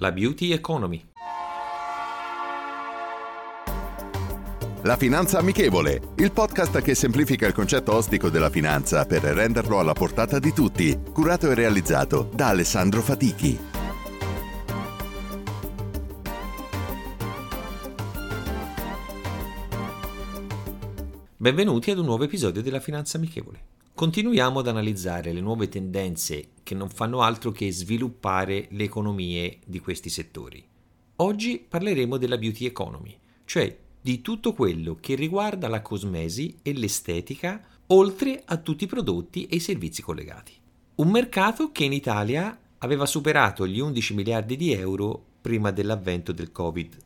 La Beauty Economy. La Finanza Amichevole, il podcast che semplifica il concetto ostico della finanza per renderlo alla portata di tutti, curato e realizzato da Alessandro Fatichi. Benvenuti ad un nuovo episodio della Finanza Amichevole. Continuiamo ad analizzare le nuove tendenze che non fanno altro che sviluppare le economie di questi settori. Oggi parleremo della beauty economy, cioè di tutto quello che riguarda la cosmesi e l'estetica, oltre a tutti i prodotti e i servizi collegati. Un mercato che in Italia aveva superato gli 11 miliardi di euro prima dell'avvento del Covid.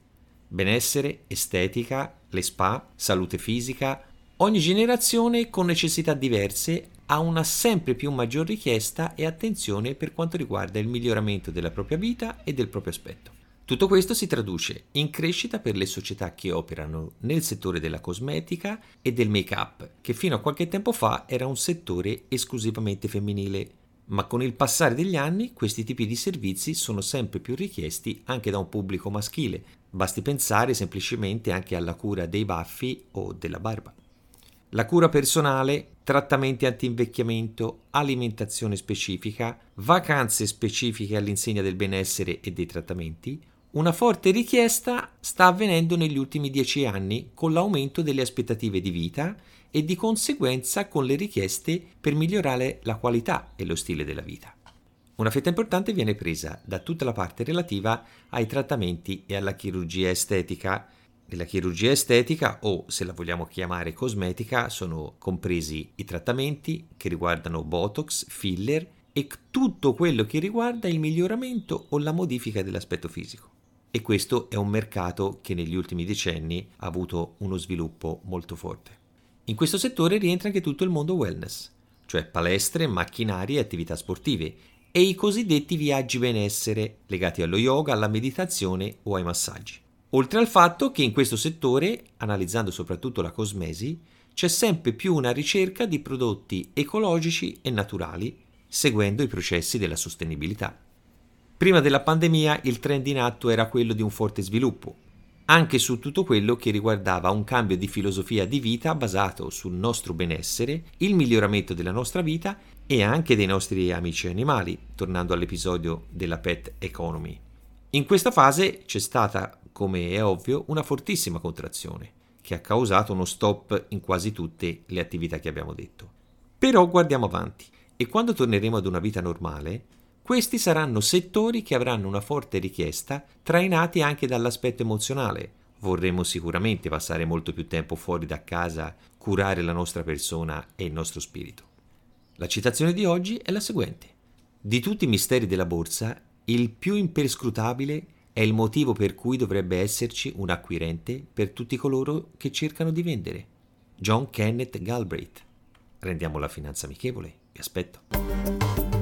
Benessere, estetica, le spa, salute fisica, Ogni generazione con necessità diverse ha una sempre più maggior richiesta e attenzione per quanto riguarda il miglioramento della propria vita e del proprio aspetto. Tutto questo si traduce in crescita per le società che operano nel settore della cosmetica e del make-up, che fino a qualche tempo fa era un settore esclusivamente femminile, ma con il passare degli anni questi tipi di servizi sono sempre più richiesti anche da un pubblico maschile. Basti pensare semplicemente anche alla cura dei baffi o della barba. La cura personale, trattamenti anti-invecchiamento, alimentazione specifica, vacanze specifiche all'insegna del benessere e dei trattamenti, una forte richiesta sta avvenendo negli ultimi dieci anni con l'aumento delle aspettative di vita e di conseguenza con le richieste per migliorare la qualità e lo stile della vita. Una fetta importante viene presa da tutta la parte relativa ai trattamenti e alla chirurgia estetica, nella chirurgia estetica o, se la vogliamo chiamare cosmetica, sono compresi i trattamenti che riguardano Botox, filler e tutto quello che riguarda il miglioramento o la modifica dell'aspetto fisico. E questo è un mercato che negli ultimi decenni ha avuto uno sviluppo molto forte. In questo settore rientra anche tutto il mondo wellness, cioè palestre, macchinari e attività sportive, e i cosiddetti viaggi benessere legati allo yoga, alla meditazione o ai massaggi. Oltre al fatto che in questo settore, analizzando soprattutto la cosmesi, c'è sempre più una ricerca di prodotti ecologici e naturali, seguendo i processi della sostenibilità. Prima della pandemia il trend in atto era quello di un forte sviluppo, anche su tutto quello che riguardava un cambio di filosofia di vita basato sul nostro benessere, il miglioramento della nostra vita e anche dei nostri amici animali, tornando all'episodio della Pet Economy. In questa fase c'è stata come è ovvio, una fortissima contrazione, che ha causato uno stop in quasi tutte le attività che abbiamo detto. Però guardiamo avanti e quando torneremo ad una vita normale, questi saranno settori che avranno una forte richiesta, trainati anche dall'aspetto emozionale. Vorremmo sicuramente passare molto più tempo fuori da casa, curare la nostra persona e il nostro spirito. La citazione di oggi è la seguente. Di tutti i misteri della borsa, il più imperscrutabile è il motivo per cui dovrebbe esserci un acquirente per tutti coloro che cercano di vendere. John Kenneth Galbraith. Rendiamo la finanza amichevole. Vi aspetto.